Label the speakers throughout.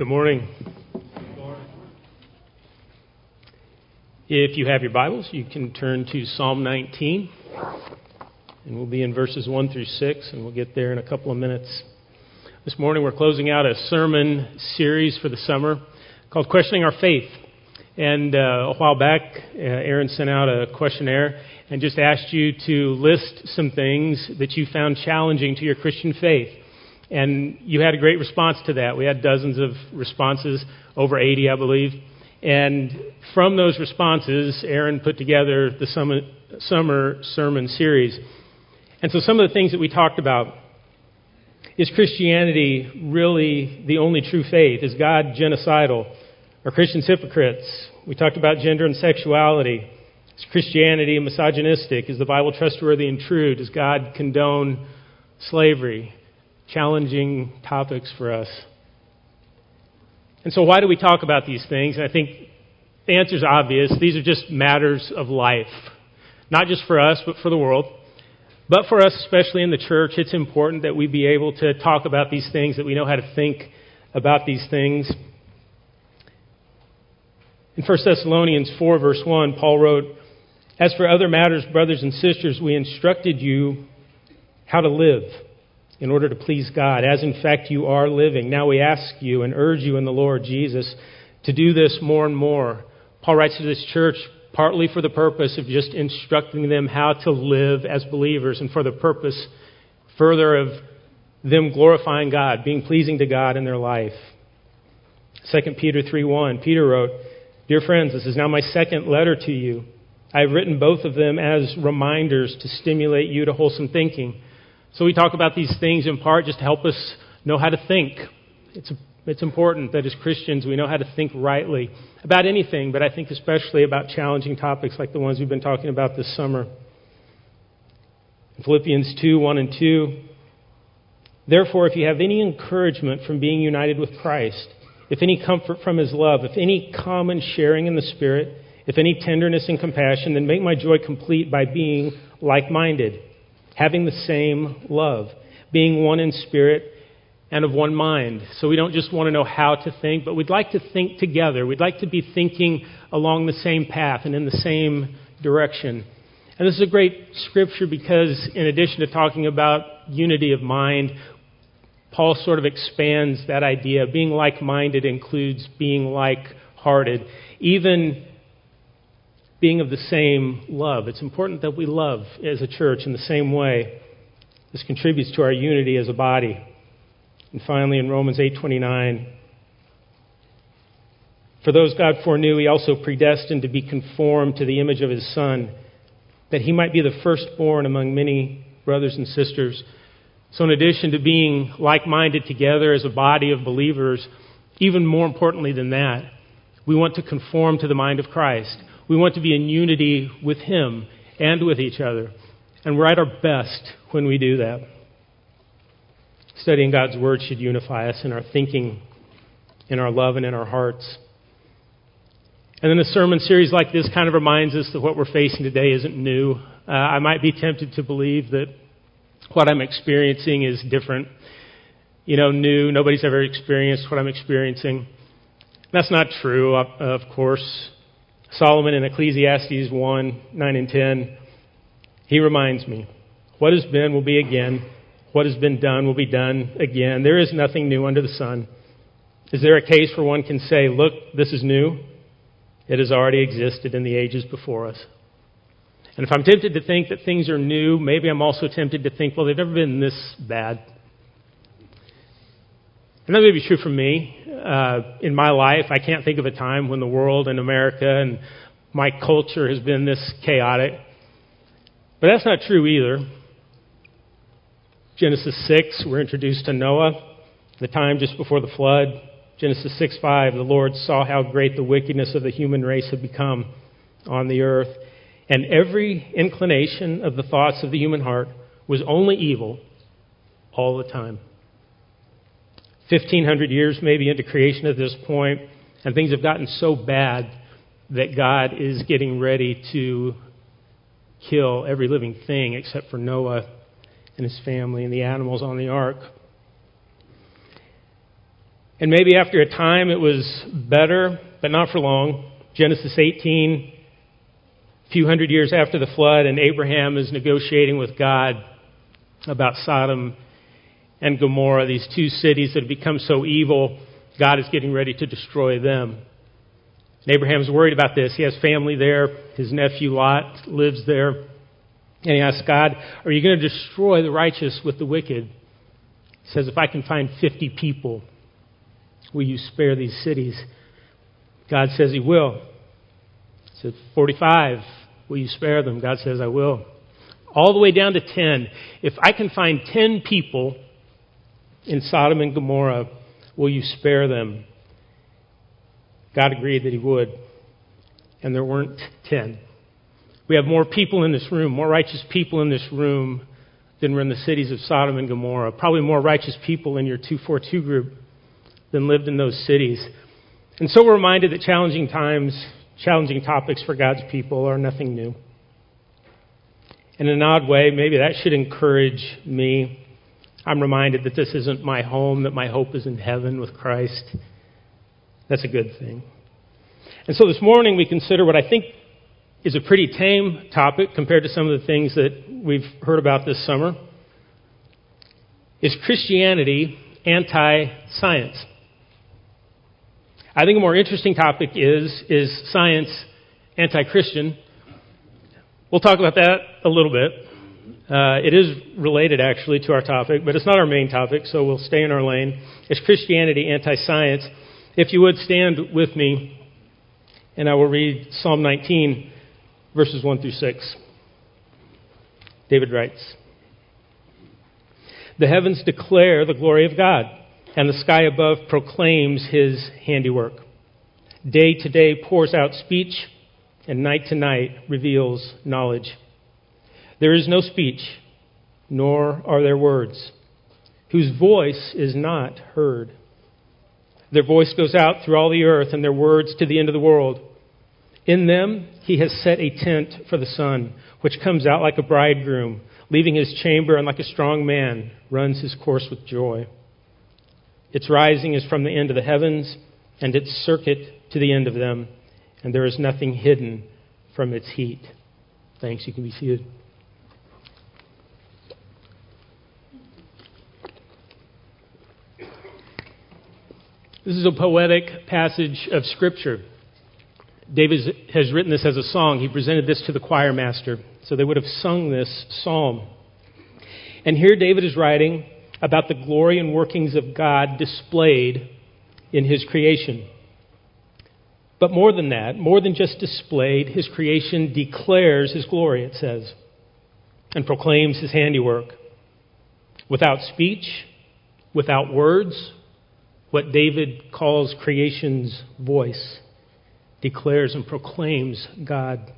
Speaker 1: Good morning. If you have your Bibles, you can turn to Psalm 19, and we'll be in verses 1 through 6, and we'll get there in a couple of minutes. This morning, we're closing out a sermon series for the summer called Questioning Our Faith. And uh, a while back, uh, Aaron sent out a questionnaire and just asked you to list some things that you found challenging to your Christian faith. And you had a great response to that. We had dozens of responses, over 80, I believe. And from those responses, Aaron put together the summer, summer sermon series. And so some of the things that we talked about is Christianity really the only true faith? Is God genocidal? Are Christians hypocrites? We talked about gender and sexuality. Is Christianity misogynistic? Is the Bible trustworthy and true? Does God condone slavery? Challenging topics for us. And so, why do we talk about these things? And I think the answer is obvious. These are just matters of life, not just for us, but for the world. But for us, especially in the church, it's important that we be able to talk about these things, that we know how to think about these things. In 1 Thessalonians 4, verse 1, Paul wrote, As for other matters, brothers and sisters, we instructed you how to live in order to please God, as in fact you are living. Now we ask you and urge you in the Lord Jesus to do this more and more. Paul writes to this church partly for the purpose of just instructing them how to live as believers and for the purpose further of them glorifying God, being pleasing to God in their life. 2 Peter 3:1 Peter wrote, "Dear friends, this is now my second letter to you. I have written both of them as reminders to stimulate you to wholesome thinking." So we talk about these things in part just to help us know how to think. It's, it's important that as Christians we know how to think rightly about anything, but I think especially about challenging topics like the ones we've been talking about this summer. Philippians 2 1 and 2. Therefore, if you have any encouragement from being united with Christ, if any comfort from his love, if any common sharing in the Spirit, if any tenderness and compassion, then make my joy complete by being like minded having the same love, being one in spirit and of one mind. So we don't just want to know how to think, but we'd like to think together. We'd like to be thinking along the same path and in the same direction. And this is a great scripture because, in addition to talking about unity of mind, Paul sort of expands that idea. Being like minded includes being like hearted. Even being of the same love. It's important that we love as a church in the same way. This contributes to our unity as a body. And finally, in Romans 8:29, for those God foreknew, He also predestined to be conformed to the image of His Son, that He might be the firstborn among many brothers and sisters. So, in addition to being like-minded together as a body of believers, even more importantly than that, we want to conform to the mind of Christ. We want to be in unity with Him and with each other. And we're at our best when we do that. Studying God's Word should unify us in our thinking, in our love, and in our hearts. And then a sermon series like this kind of reminds us that what we're facing today isn't new. Uh, I might be tempted to believe that what I'm experiencing is different. You know, new. Nobody's ever experienced what I'm experiencing. That's not true, of course. Solomon in Ecclesiastes 1 9 and 10, he reminds me, What has been will be again. What has been done will be done again. There is nothing new under the sun. Is there a case where one can say, Look, this is new? It has already existed in the ages before us. And if I'm tempted to think that things are new, maybe I'm also tempted to think, well, they've never been this bad. And that may be true for me. Uh, in my life, I can't think of a time when the world and America and my culture has been this chaotic. But that's not true either. Genesis 6, we're introduced to Noah, the time just before the flood. Genesis 6 5, the Lord saw how great the wickedness of the human race had become on the earth, and every inclination of the thoughts of the human heart was only evil all the time. 1,500 years maybe into creation at this point, and things have gotten so bad that God is getting ready to kill every living thing except for Noah and his family and the animals on the ark. And maybe after a time it was better, but not for long. Genesis 18, a few hundred years after the flood, and Abraham is negotiating with God about Sodom and Gomorrah, these two cities that have become so evil, God is getting ready to destroy them. And Abraham's worried about this. He has family there. His nephew Lot lives there. And he asks God, Are you going to destroy the righteous with the wicked? He says, If I can find 50 people, will you spare these cities? God says He will. He says, 45, will you spare them? God says, I will. All the way down to 10. If I can find 10 people in Sodom and Gomorrah, will you spare them? God agreed that He would. And there weren't 10. We have more people in this room, more righteous people in this room than were in the cities of Sodom and Gomorrah. Probably more righteous people in your 242 group than lived in those cities. And so we're reminded that challenging times, challenging topics for God's people are nothing new. In an odd way, maybe that should encourage me. I'm reminded that this isn't my home, that my hope is in heaven with Christ. That's a good thing. And so this morning we consider what I think is a pretty tame topic compared to some of the things that we've heard about this summer. Is Christianity anti science? I think a more interesting topic is is science anti Christian? We'll talk about that a little bit. Uh, it is related actually to our topic, but it's not our main topic, so we'll stay in our lane. It's Christianity anti science? If you would stand with me, and I will read Psalm 19, verses 1 through 6. David writes The heavens declare the glory of God, and the sky above proclaims his handiwork. Day to day pours out speech, and night to night reveals knowledge. There is no speech, nor are there words, whose voice is not heard. Their voice goes out through all the earth, and their words to the end of the world. In them he has set a tent for the sun, which comes out like a bridegroom, leaving his chamber, and like a strong man runs his course with joy. Its rising is from the end of the heavens, and its circuit to the end of them, and there is nothing hidden from its heat. Thanks. You can be seated. This is a poetic passage of Scripture. David has written this as a song. He presented this to the choir master, so they would have sung this psalm. And here David is writing about the glory and workings of God displayed in his creation. But more than that, more than just displayed, his creation declares his glory, it says, and proclaims his handiwork. Without speech, without words, what David calls creation's voice declares and proclaims God.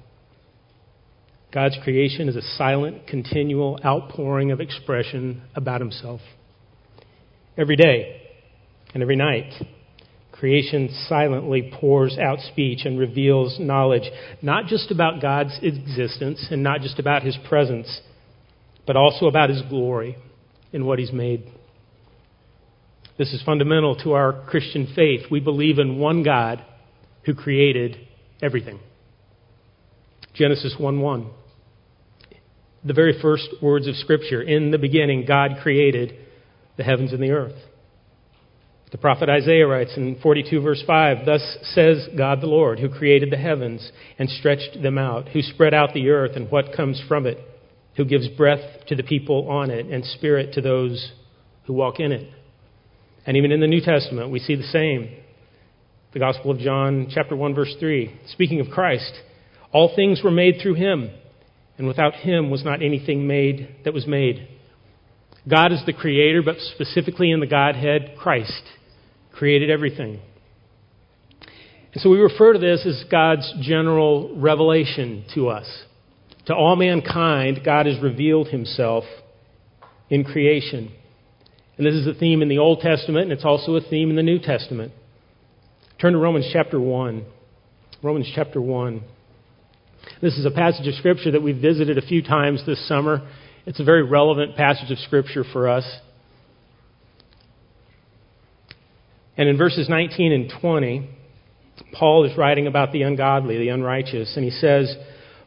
Speaker 1: God's creation is a silent, continual outpouring of expression about himself. Every day and every night, creation silently pours out speech and reveals knowledge, not just about God's existence and not just about his presence, but also about his glory in what he's made. This is fundamental to our Christian faith. We believe in one God who created everything. Genesis 1 1. The very first words of Scripture. In the beginning, God created the heavens and the earth. The prophet Isaiah writes in 42 verse 5, Thus says God the Lord, who created the heavens and stretched them out, who spread out the earth and what comes from it, who gives breath to the people on it and spirit to those who walk in it. And even in the New Testament, we see the same. The Gospel of John, chapter 1, verse 3. Speaking of Christ, all things were made through him, and without him was not anything made that was made. God is the creator, but specifically in the Godhead, Christ created everything. And so we refer to this as God's general revelation to us. To all mankind, God has revealed himself in creation. And this is a theme in the Old Testament, and it's also a theme in the New Testament. Turn to Romans chapter 1. Romans chapter 1. This is a passage of Scripture that we've visited a few times this summer. It's a very relevant passage of Scripture for us. And in verses 19 and 20, Paul is writing about the ungodly, the unrighteous, and he says,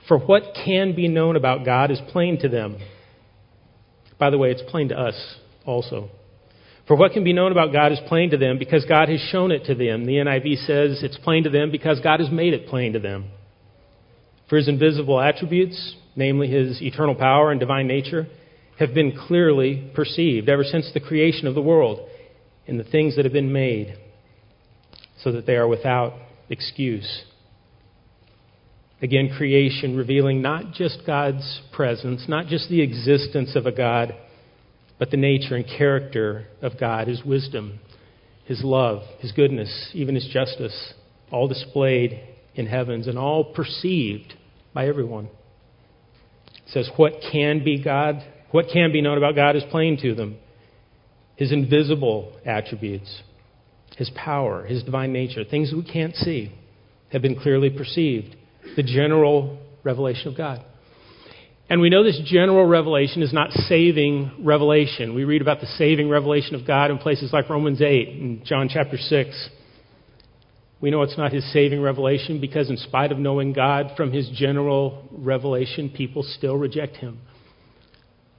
Speaker 1: For what can be known about God is plain to them. By the way, it's plain to us also. For what can be known about God is plain to them because God has shown it to them. The NIV says it's plain to them because God has made it plain to them. For his invisible attributes, namely his eternal power and divine nature, have been clearly perceived ever since the creation of the world in the things that have been made, so that they are without excuse. Again, creation revealing not just God's presence, not just the existence of a God, but the nature and character of God, His wisdom, His love, His goodness, even His justice, all displayed in heavens and all perceived by everyone. It says, What can be God? What can be known about God is plain to them. His invisible attributes, His power, His divine nature, things we can't see, have been clearly perceived. The general revelation of God. And we know this general revelation is not saving revelation. We read about the saving revelation of God in places like Romans 8 and John chapter 6. We know it's not his saving revelation because, in spite of knowing God from his general revelation, people still reject him.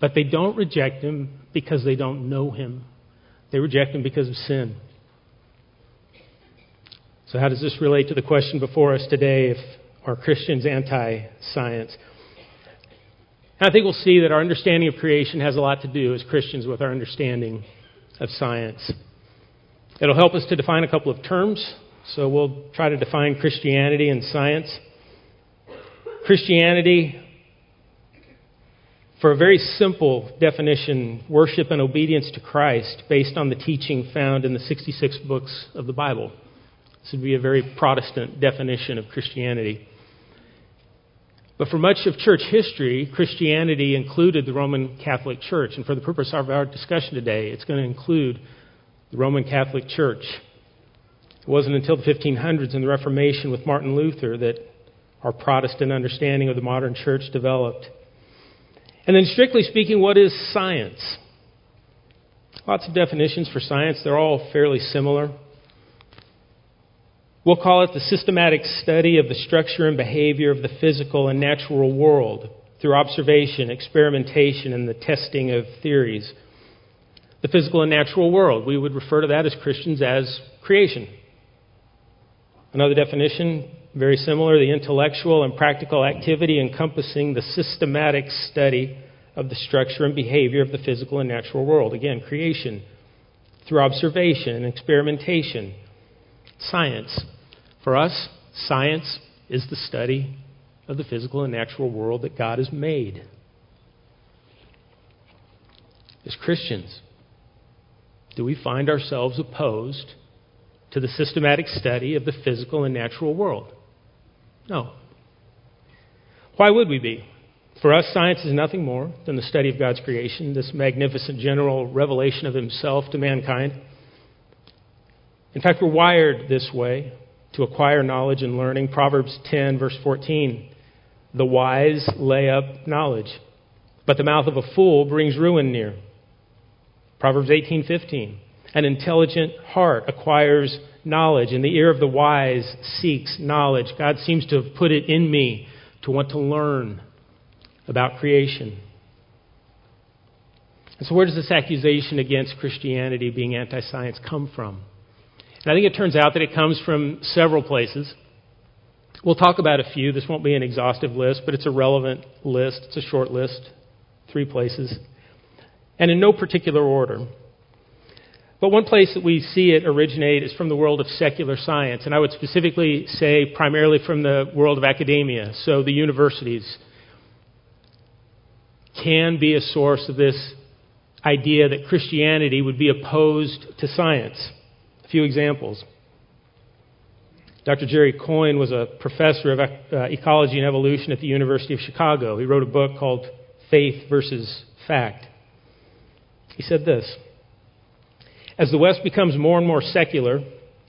Speaker 1: But they don't reject him because they don't know him, they reject him because of sin. So, how does this relate to the question before us today if are Christians anti science? I think we'll see that our understanding of creation has a lot to do as Christians with our understanding of science. It'll help us to define a couple of terms, so we'll try to define Christianity and science. Christianity, for a very simple definition, worship and obedience to Christ based on the teaching found in the 66 books of the Bible. This would be a very Protestant definition of Christianity. But for much of church history, Christianity included the Roman Catholic Church. And for the purpose of our discussion today, it's going to include the Roman Catholic Church. It wasn't until the 1500s and the Reformation with Martin Luther that our Protestant understanding of the modern church developed. And then, strictly speaking, what is science? Lots of definitions for science. They're all fairly similar. We'll call it the systematic study of the structure and behavior of the physical and natural world through observation, experimentation, and the testing of theories. The physical and natural world, we would refer to that as Christians as creation. Another definition, very similar, the intellectual and practical activity encompassing the systematic study of the structure and behavior of the physical and natural world. Again, creation through observation and experimentation. Science, for us, science is the study of the physical and natural world that God has made. As Christians, do we find ourselves opposed to the systematic study of the physical and natural world? No. Why would we be? For us, science is nothing more than the study of God's creation, this magnificent general revelation of Himself to mankind. In fact, we're wired this way to acquire knowledge and learning. Proverbs 10, verse 14. The wise lay up knowledge, but the mouth of a fool brings ruin near. Proverbs 18:15. An intelligent heart acquires knowledge, and the ear of the wise seeks knowledge. God seems to have put it in me to want to learn about creation. And so, where does this accusation against Christianity being anti science come from? And I think it turns out that it comes from several places. We'll talk about a few. This won't be an exhaustive list, but it's a relevant list. It's a short list, three places, and in no particular order. But one place that we see it originate is from the world of secular science, and I would specifically say primarily from the world of academia. So the universities can be a source of this idea that Christianity would be opposed to science. A few examples. Dr. Jerry Coyne was a professor of uh, ecology and evolution at the University of Chicago. He wrote a book called Faith versus Fact. He said this As the West becomes more and more secular,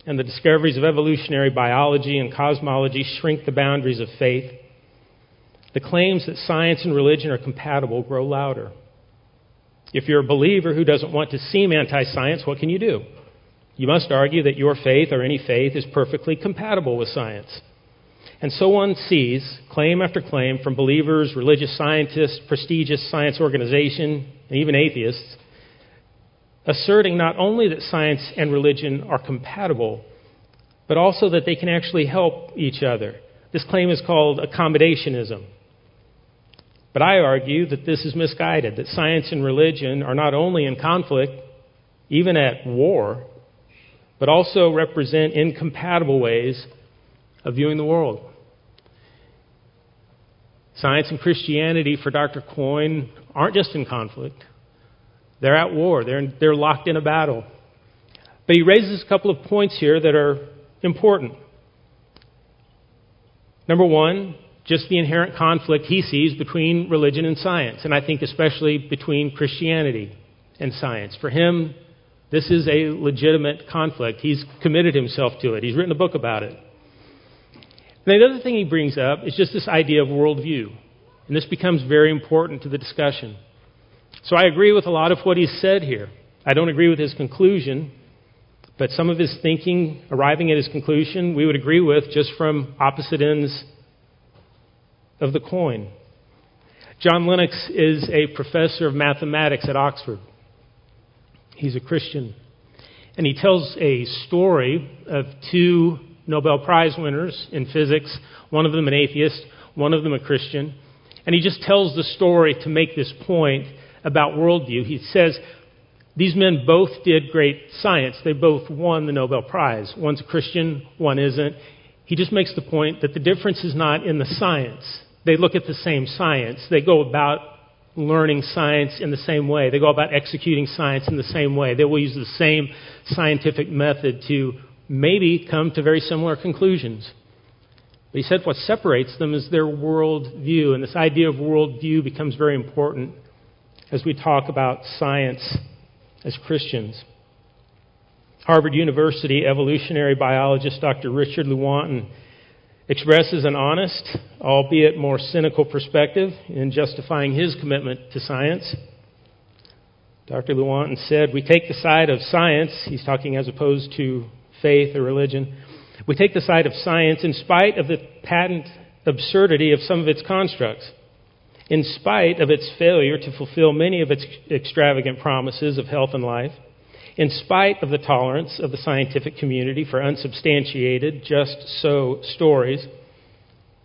Speaker 1: and the discoveries of evolutionary biology and cosmology shrink the boundaries of faith, the claims that science and religion are compatible grow louder. If you're a believer who doesn't want to seem anti science, what can you do? You must argue that your faith or any faith is perfectly compatible with science. And so one sees claim after claim from believers, religious scientists, prestigious science organizations, and even atheists, asserting not only that science and religion are compatible, but also that they can actually help each other. This claim is called accommodationism. But I argue that this is misguided, that science and religion are not only in conflict, even at war, but also represent incompatible ways of viewing the world. Science and Christianity, for Dr. Coyne, aren't just in conflict. They're at war, they're, they're locked in a battle. But he raises a couple of points here that are important. Number one, just the inherent conflict he sees between religion and science, and I think especially between Christianity and science. For him, this is a legitimate conflict. He's committed himself to it, he's written a book about it. And the other thing he brings up is just this idea of worldview, and this becomes very important to the discussion. So I agree with a lot of what he's said here. I don't agree with his conclusion, but some of his thinking, arriving at his conclusion, we would agree with just from opposite ends of the coin. John Lennox is a professor of mathematics at Oxford. He's a Christian. And he tells a story of two Nobel Prize winners in physics, one of them an atheist, one of them a Christian. And he just tells the story to make this point about worldview. He says, These men both did great science. They both won the Nobel Prize. One's a Christian, one isn't. He just makes the point that the difference is not in the science. They look at the same science, they go about learning science in the same way. They go about executing science in the same way. They will use the same scientific method to maybe come to very similar conclusions. But he said what separates them is their worldview, and this idea of worldview becomes very important as we talk about science as Christians. Harvard University evolutionary biologist Dr. Richard Lewontin expresses an honest, albeit more cynical perspective in justifying his commitment to science. Dr. Lewontin said, We take the side of science, he's talking as opposed to faith or religion. We take the side of science in spite of the patent absurdity of some of its constructs, in spite of its failure to fulfill many of its extravagant promises of health and life, in spite of the tolerance of the scientific community for unsubstantiated, just so stories,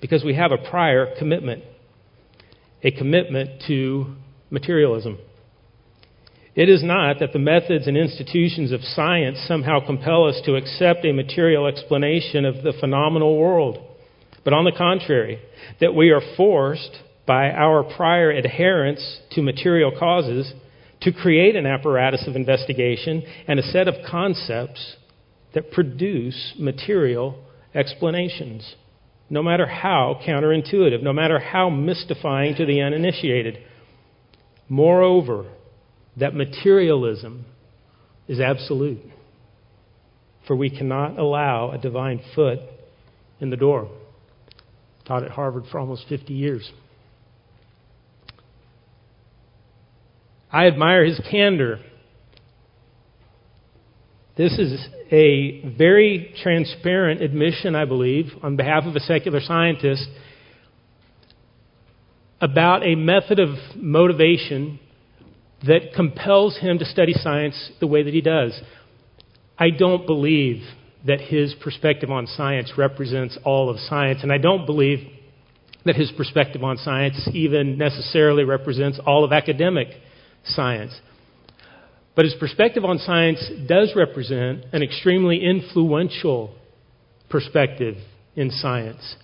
Speaker 1: because we have a prior commitment, a commitment to materialism. It is not that the methods and institutions of science somehow compel us to accept a material explanation of the phenomenal world, but on the contrary, that we are forced by our prior adherence to material causes to create an apparatus of investigation and a set of concepts that produce material explanations, no matter how counterintuitive, no matter how mystifying to the uninitiated. Moreover, that materialism is absolute. For we cannot allow a divine foot in the door. Taught at Harvard for almost 50 years. I admire his candor. This is a very transparent admission, I believe, on behalf of a secular scientist about a method of motivation that compels him to study science the way that he does. I don't believe that his perspective on science represents all of science, and I don't believe that his perspective on science even necessarily represents all of academic science. But his perspective on science does represent an extremely influential perspective in science,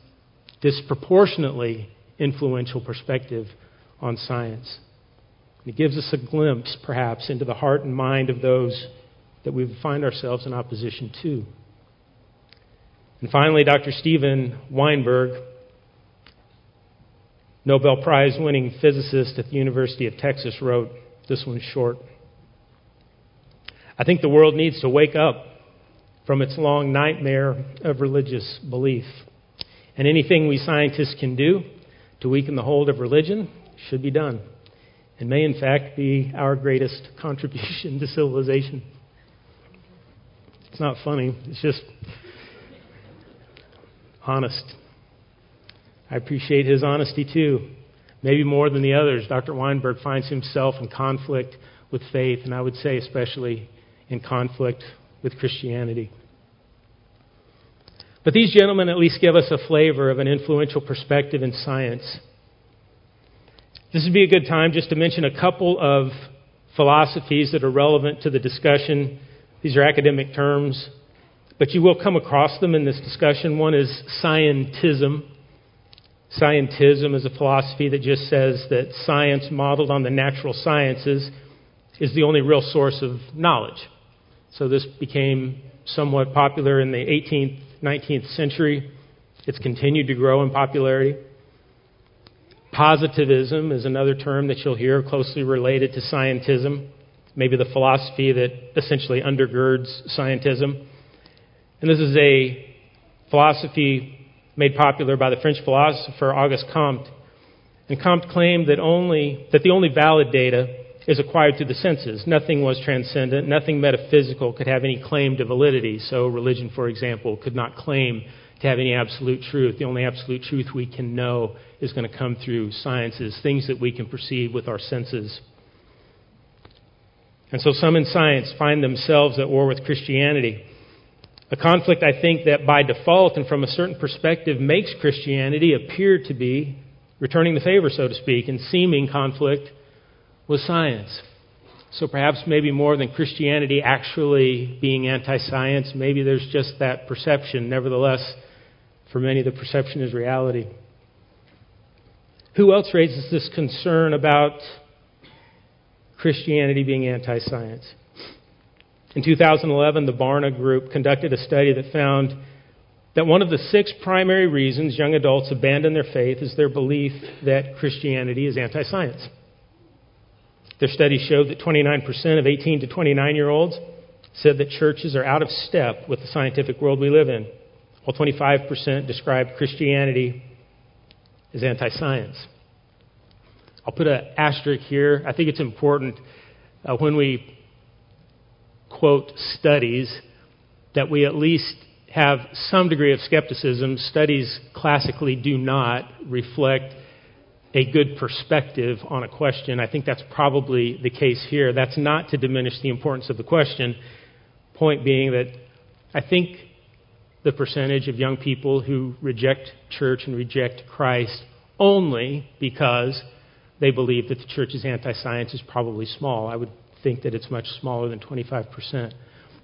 Speaker 1: disproportionately influential perspective on science. It gives us a glimpse, perhaps, into the heart and mind of those that we find ourselves in opposition to. And finally, Dr. Steven Weinberg, Nobel Prize winning physicist at the University of Texas, wrote this one's short. I think the world needs to wake up from its long nightmare of religious belief. And anything we scientists can do to weaken the hold of religion should be done and may, in fact, be our greatest contribution to civilization. It's not funny, it's just honest. I appreciate his honesty too. Maybe more than the others, Dr. Weinberg finds himself in conflict with faith, and I would say especially in conflict with Christianity. But these gentlemen at least give us a flavor of an influential perspective in science. This would be a good time just to mention a couple of philosophies that are relevant to the discussion. These are academic terms, but you will come across them in this discussion. One is scientism. Scientism is a philosophy that just says that science modeled on the natural sciences is the only real source of knowledge. So this became somewhat popular in the 18th, 19th century. It's continued to grow in popularity. Positivism is another term that you'll hear closely related to scientism, maybe the philosophy that essentially undergirds scientism. And this is a philosophy made popular by the French philosopher Auguste Comte. And Comte claimed that only that the only valid data is acquired through the senses. Nothing was transcendent, nothing metaphysical could have any claim to validity. So religion, for example, could not claim to have any absolute truth. The only absolute truth we can know is going to come through sciences, things that we can perceive with our senses. And so some in science find themselves at war with Christianity. A conflict, I think, that by default and from a certain perspective makes Christianity appear to be returning the favor, so to speak, in seeming conflict with science. So perhaps maybe more than Christianity actually being anti science, maybe there's just that perception. Nevertheless, for many, the perception is reality. Who else raises this concern about Christianity being anti science? In 2011, the Barna Group conducted a study that found that one of the six primary reasons young adults abandon their faith is their belief that Christianity is anti science. Their study showed that 29% of 18 to 29 year olds said that churches are out of step with the scientific world we live in, while 25% described Christianity as anti science. I'll put an asterisk here. I think it's important uh, when we quote studies that we at least have some degree of skepticism. Studies classically do not reflect a good perspective on a question. I think that's probably the case here. That's not to diminish the importance of the question. Point being that I think the percentage of young people who reject church and reject Christ only because they believe that the church is anti science is probably small. I would think that it's much smaller than 25%.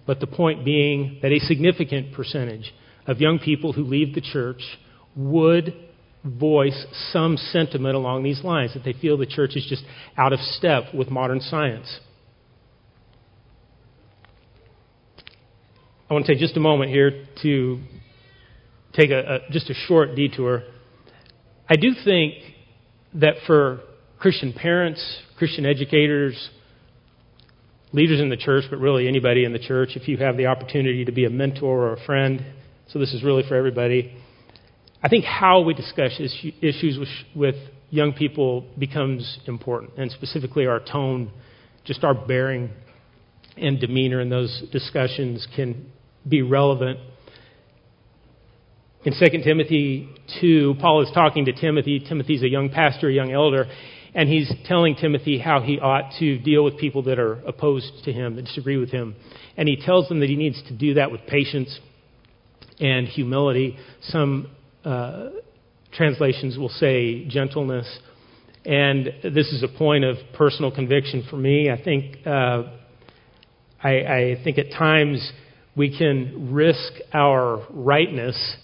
Speaker 1: But the point being that a significant percentage of young people who leave the church would voice some sentiment along these lines that they feel the church is just out of step with modern science. I want to take just a moment here to take a, a, just a short detour. I do think that for Christian parents, Christian educators, leaders in the church, but really anybody in the church, if you have the opportunity to be a mentor or a friend, so this is really for everybody. I think how we discuss issues with, with young people becomes important, and specifically our tone, just our bearing and demeanor in those discussions can be relevant. In 2 Timothy 2, Paul is talking to Timothy. Timothy's a young pastor, a young elder, and he's telling Timothy how he ought to deal with people that are opposed to him, that disagree with him. And he tells them that he needs to do that with patience and humility. Some uh, translations will say gentleness. And this is a point of personal conviction for me. I think, uh, I, I think at times we can risk our rightness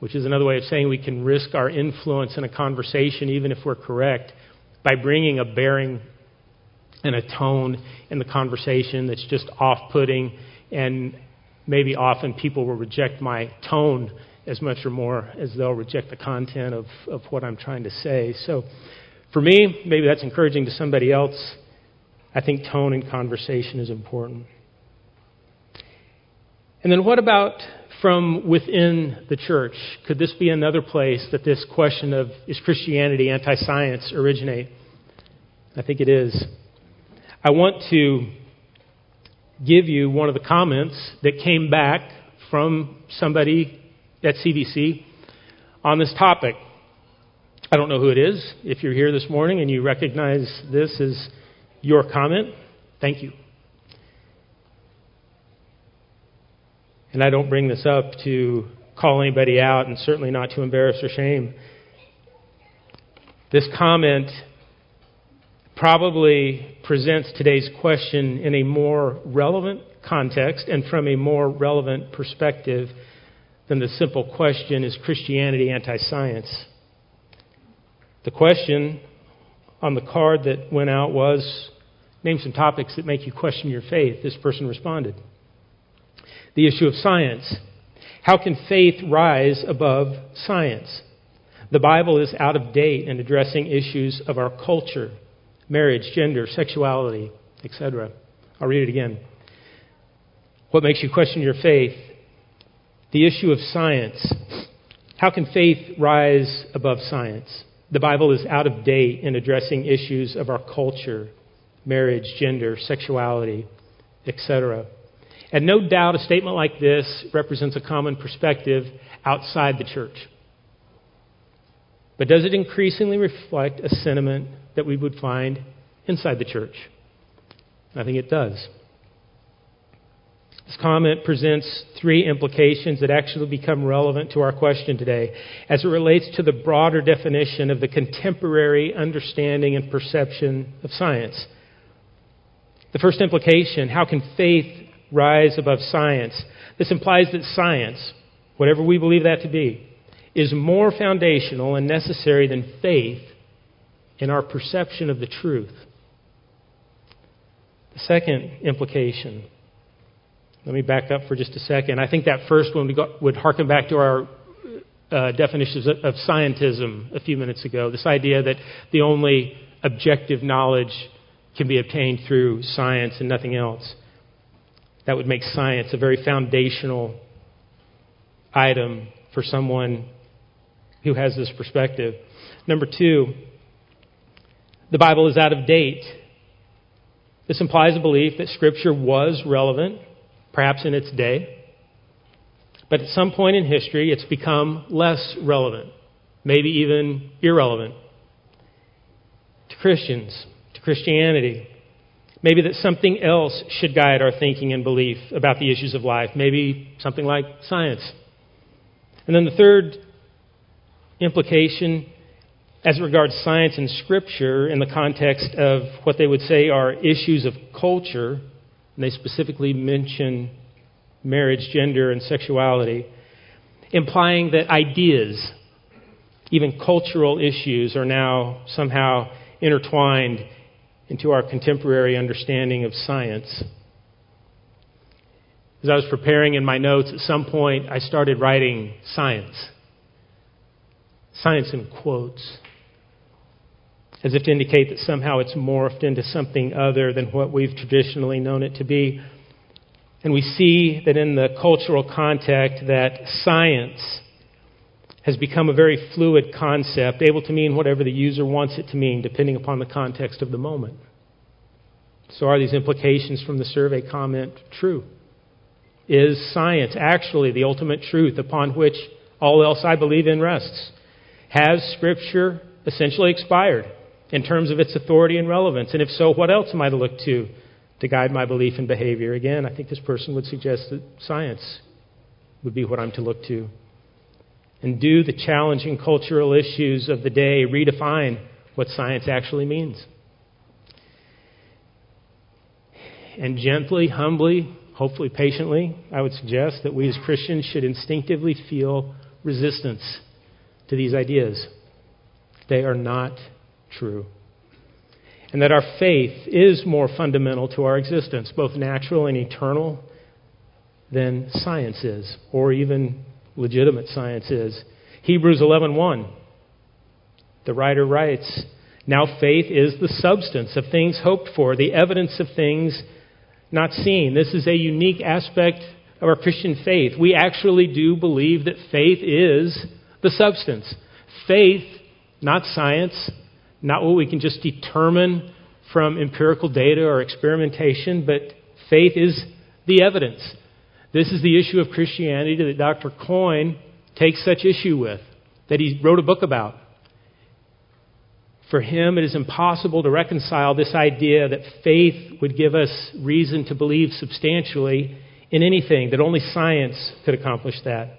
Speaker 1: which is another way of saying we can risk our influence in a conversation even if we're correct by bringing a bearing and a tone in the conversation that's just off putting, and maybe often people will reject my tone as much or more as they'll reject the content of, of what I'm trying to say. So for me, maybe that's encouraging to somebody else. I think tone in conversation is important. And then what about from within the church? Could this be another place that this question of is Christianity anti science originate? I think it is. I want to give you one of the comments that came back from somebody at CBC on this topic. I don't know who it is. If you're here this morning and you recognize this as your comment, thank you. And I don't bring this up to call anybody out and certainly not to embarrass or shame. This comment probably presents today's question in a more relevant context and from a more relevant perspective than the simple question is Christianity anti science? The question on the card that went out was name some topics that make you question your faith. This person responded. The issue of science. How can faith rise above science? The Bible is out of date in addressing issues of our culture marriage, gender, sexuality, etc. I'll read it again. What makes you question your faith? The issue of science. How can faith rise above science? The Bible is out of date in addressing issues of our culture, marriage, gender, sexuality, etc. And no doubt a statement like this represents a common perspective outside the church. But does it increasingly reflect a sentiment that we would find inside the church? I think it does. This comment presents three implications that actually become relevant to our question today as it relates to the broader definition of the contemporary understanding and perception of science. The first implication how can faith rise above science? This implies that science, whatever we believe that to be, is more foundational and necessary than faith in our perception of the truth. The second implication let me back up for just a second. I think that first one would harken back to our uh, definitions of, of scientism a few minutes ago. This idea that the only objective knowledge can be obtained through science and nothing else. That would make science a very foundational item for someone who has this perspective. Number two, the Bible is out of date. This implies a belief that Scripture was relevant perhaps in its day. But at some point in history, it's become less relevant, maybe even irrelevant to Christians, to Christianity. Maybe that something else should guide our thinking and belief about the issues of life, maybe something like science. And then the third implication as regards science and scripture in the context of what they would say are issues of culture and they specifically mention marriage, gender, and sexuality, implying that ideas, even cultural issues, are now somehow intertwined into our contemporary understanding of science. As I was preparing in my notes, at some point I started writing science. Science in quotes as if to indicate that somehow it's morphed into something other than what we've traditionally known it to be. And we see that in the cultural context that science has become a very fluid concept, able to mean whatever the user wants it to mean, depending upon the context of the moment. So, are these implications from the survey comment true? Is science actually the ultimate truth upon which all else I believe in rests? Has Scripture essentially expired? in terms of its authority and relevance? And if so, what else am I to look to to guide my belief and behavior? Again, I think this person would suggest that science would be what I'm to look to. And do the challenging cultural issues of the day redefine what science actually means? And gently, humbly, hopefully patiently, I would suggest that we as Christians should instinctively feel resistance to these ideas. They are not true. And that our faith is more fundamental to our existence, both natural and eternal, than science is, or even legitimate science is. Hebrews 11:1. The writer writes, "Now faith is the substance of things hoped for, the evidence of things not seen." This is a unique aspect of our Christian faith. We actually do believe that faith is the substance. Faith, not science, not what we can just determine from empirical data or experimentation, but Faith is the evidence. This is the issue of Christianity that Dr. Coyne takes such issue with, that he wrote a book about. For him, it is impossible to reconcile this idea that faith would give us reason to believe substantially in anything, that only science could accomplish that.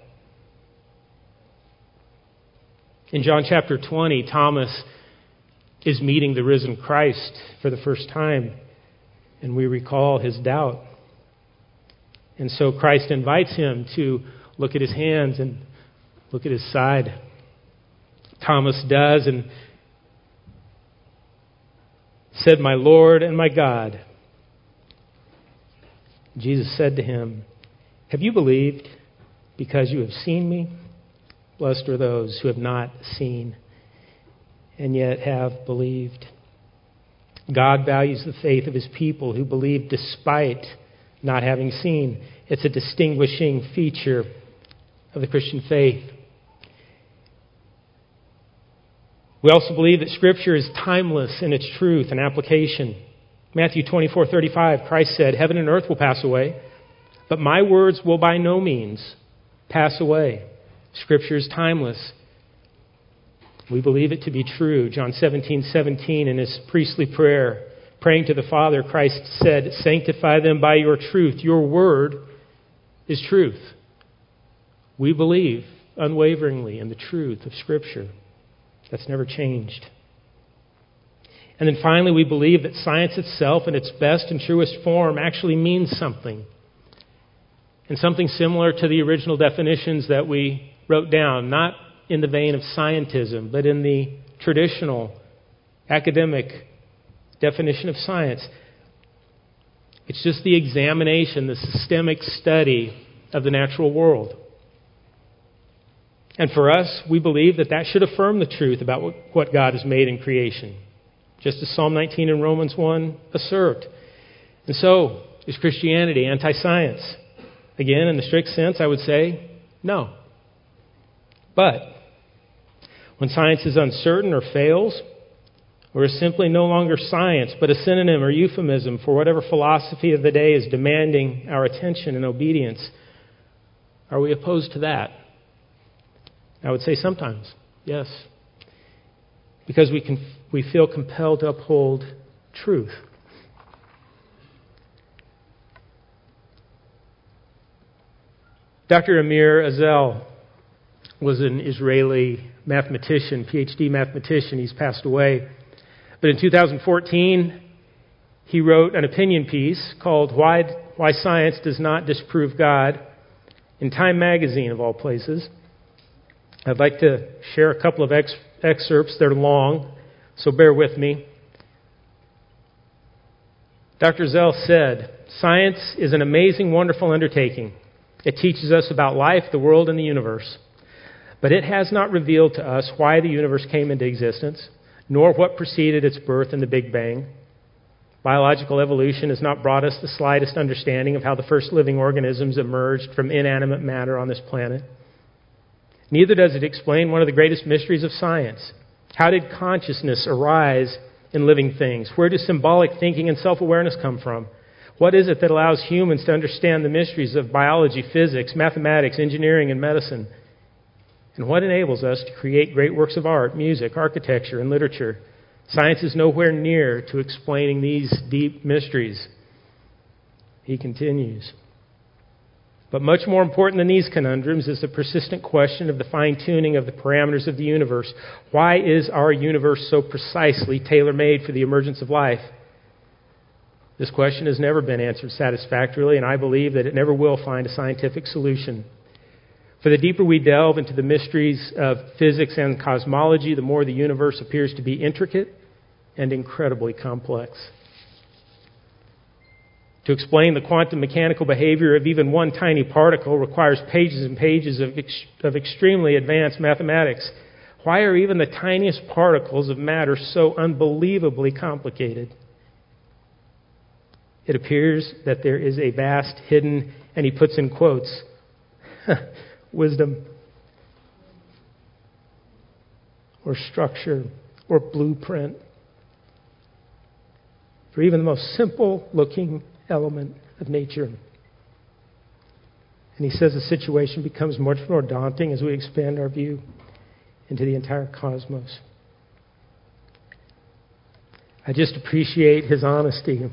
Speaker 1: In John chapter 20, Thomas is meeting the risen Christ for the first time, and we recall his doubt. And so Christ invites him to look at his hands and look at his side. Thomas does and said, My Lord and my God. Jesus said to him, Have you believed because you have seen me? Blessed are those who have not seen and yet have believed. God values the faith of his people who believe despite not having seen. It's a distinguishing feature of the Christian faith. We also believe that Scripture is timeless in its truth and application. Matthew 24:35 Christ said, "Heaven and earth will pass away, but my words will by no means pass away." Scripture is timeless. We believe it to be true. John 17:17 17, in his priestly prayer, praying to the Father, Christ said, Sanctify them by your truth. Your word is truth. We believe unwaveringly in the truth of Scripture. That's never changed. And then finally, we believe that science itself, in its best and truest form, actually means something. And something similar to the original definitions that we wrote down, not in the vein of scientism, but in the traditional academic definition of science. It's just the examination, the systemic study of the natural world. And for us, we believe that that should affirm the truth about what God has made in creation, just as Psalm 19 and Romans 1 assert. And so, is Christianity anti science? Again, in the strict sense, I would say no. But when science is uncertain or fails, or is simply no longer science, but a synonym or euphemism for whatever philosophy of the day is demanding our attention and obedience, are we opposed to that? I would say sometimes, yes. Because we, can, we feel compelled to uphold truth. Dr. Amir Aczel was an Israeli mathematician, PhD mathematician. He's passed away. But in 2014, he wrote an opinion piece called Why, Why Science Does Not Disprove God in Time Magazine, of all places. I'd like to share a couple of ex- excerpts. They're long, so bear with me. Dr. Aczel said, Science is an amazing, wonderful undertaking. It teaches us about life, the world, and the universe. But it has not revealed to us why the universe came into existence, nor what preceded its birth in the Big Bang. Biological evolution has not brought us the slightest understanding of how the first living organisms emerged from inanimate matter on this planet. Neither does it explain one of the greatest mysteries of science. How did consciousness arise in living things? Where do symbolic thinking and self awareness come from? What is it that allows humans to understand the mysteries of biology, physics, mathematics, engineering, and medicine? And what enables us to create great works of art, music, architecture, and literature? Science is nowhere near to explaining these deep mysteries. He continues. But much more important than these conundrums is the persistent question of the fine tuning of the parameters of the universe. Why is our universe so precisely tailor made for the emergence of life? This question has never been answered satisfactorily, and I believe that it never will find a scientific solution. For the deeper we delve into the mysteries of physics and cosmology, the more the universe appears to be intricate and incredibly complex. To explain the quantum mechanical behavior of even one tiny particle requires pages and pages of, ex- of extremely advanced mathematics. Why are even the tiniest particles of matter so unbelievably complicated? It appears that there is a vast hidden, and he puts in quotes, wisdom or structure or blueprint for even the most simple looking element of nature. And he says the situation becomes much more daunting as we expand our view into the entire cosmos. I just appreciate his honesty.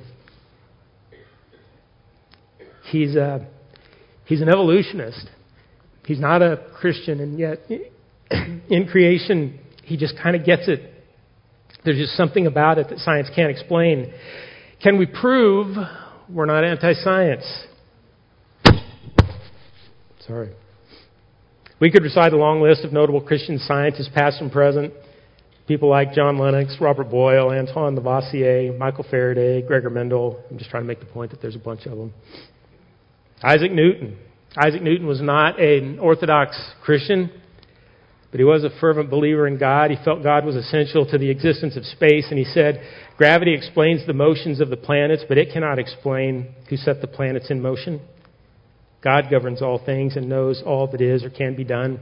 Speaker 1: He's, a, he's an evolutionist. He's not a Christian, and yet in creation, he just kind of gets it. There's just something about it that science can't explain. Can we prove we're not anti science? Sorry. We could recite a long list of notable Christian scientists, past and present. People like John Lennox, Robert Boyle, Antoine Lavoisier, Michael Faraday, Gregor Mendel. I'm just trying to make the point that there's a bunch of them. Isaac Newton. Isaac Newton was not an Orthodox Christian, but he was a fervent believer in God. He felt God was essential to the existence of space, and he said, Gravity explains the motions of the planets, but it cannot explain who set the planets in motion. God governs all things and knows all that is or can be done.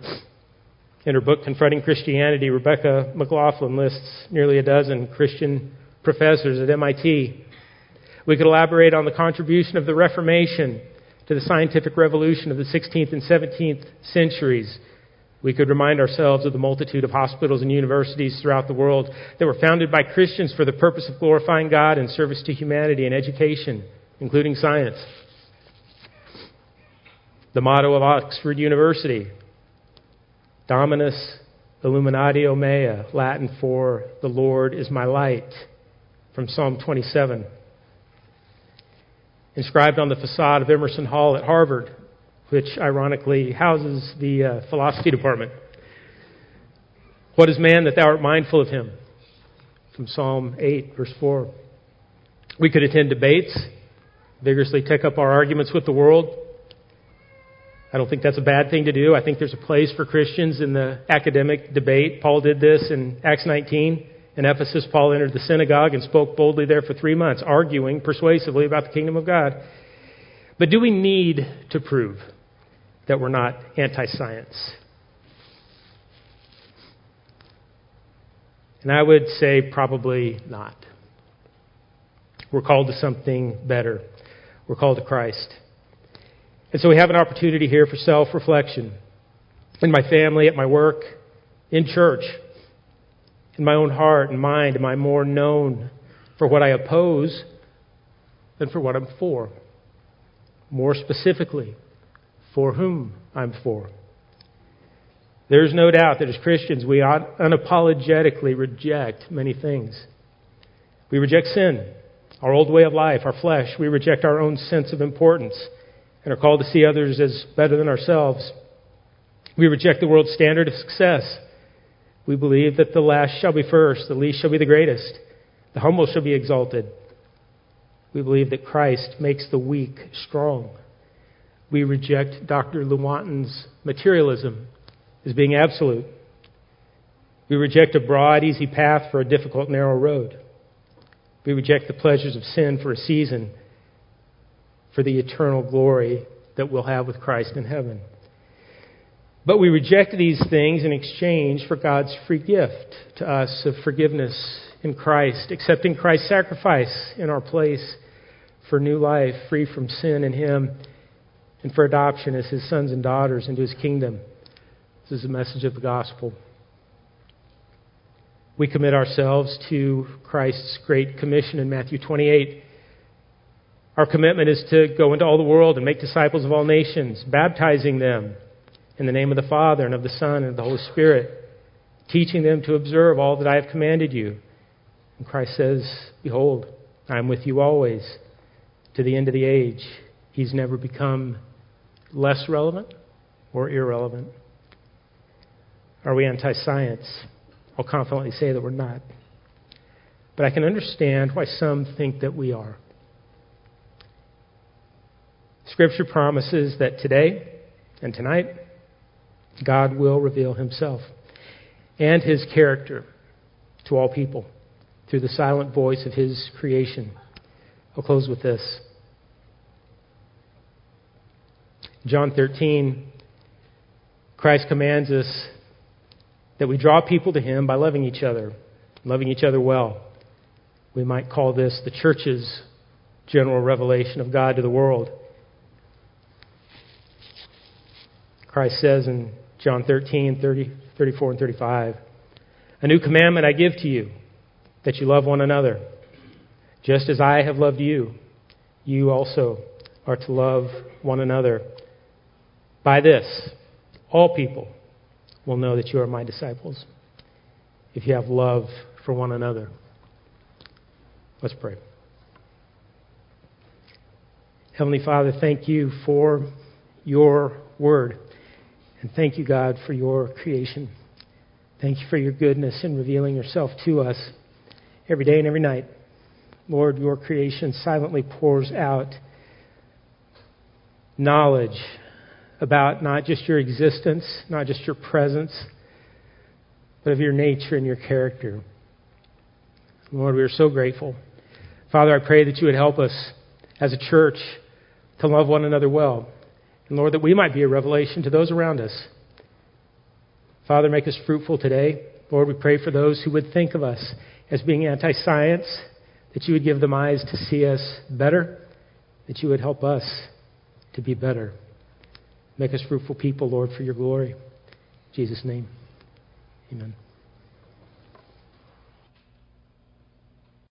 Speaker 1: In her book, Confronting Christianity, Rebecca McLaughlin lists nearly a dozen Christian professors at MIT. We could elaborate on the contribution of the Reformation to the scientific revolution of the 16th and 17th centuries. We could remind ourselves of the multitude of hospitals and universities throughout the world that were founded by Christians for the purpose of glorifying God and service to humanity and education, including science. The motto of Oxford University Dominus Illuminatio Mea, Latin for the Lord is my light, from Psalm 27. Inscribed on the facade of Emerson Hall at Harvard, which ironically houses the uh, philosophy department. What is man that thou art mindful of him? From Psalm 8, verse 4. We could attend debates, vigorously take up our arguments with the world, I don't think that's a bad thing to do. I think there's a place for Christians in the academic debate. Paul did this in Acts 19. In Ephesus, Paul entered the synagogue and spoke boldly there for three months, arguing persuasively about the kingdom of God. But do we need to prove that we're not anti science? And I would say probably not. We're called to something better. We're called to Christ. And so we have an opportunity here for self reflection in my family, at my work, in church, in my own heart and mind. Am I more known for what I oppose than for what I'm for? More specifically, for whom I'm for. There's no doubt that as Christians, we unapologetically reject many things. We reject sin, our old way of life, our flesh. We reject our own sense of importance and are called to see others as better than ourselves. We reject the world's standard of success. We believe that the last shall be first, the least shall be the greatest, the humble shall be exalted. We believe that Christ makes the weak strong. We reject Dr. Lewontin's materialism as being absolute. We reject a broad, easy path for a difficult, narrow road. We reject the pleasures of sin for a season for the eternal glory that we'll have with Christ in heaven. But we reject these things in exchange for God's free gift to us of forgiveness in Christ, accepting Christ's sacrifice in our place for new life, free from sin in Him, and for adoption as His sons and daughters into His kingdom. This is the message of the gospel. We commit ourselves to Christ's great commission in Matthew 28 our commitment is to go into all the world and make disciples of all nations, baptizing them in the name of the Father and of the Son and of the Holy Spirit, teaching them to observe all that I have commanded you. And Christ says, Behold, I am with you always to the end of the age. He's never become less relevant or irrelevant. Are we anti science? I'll confidently say that we're not. But I can understand why some think that we are. Scripture promises that today and tonight, God will reveal himself and his character to all people through the silent voice of his creation. I'll close with this. John 13, Christ commands us that we draw people to him by loving each other, loving each other well. We might call this the church's general revelation of God to the world. Christ says in John 13, 30, 34, and 35, A new commandment I give to you, that you love one another. Just as I have loved you, you also are to love one another. By this, all people will know that you are my disciples, if you have love for one another. Let's pray. Heavenly Father, thank you for your word. And thank you, God, for your creation. Thank you for your goodness in revealing yourself to us every day and every night. Lord, your creation silently pours out knowledge about not just your existence, not just your presence, but of your nature and your character. Lord, we are so grateful. Father, I pray that you would help us as a church to love one another well. And Lord, that we might be a revelation to those around us. Father, make us fruitful today. Lord, we pray for those who would think of us as being anti science, that you would give them eyes to see us better, that you would help us to be better. Make us fruitful people, Lord, for your glory. In Jesus' name, amen.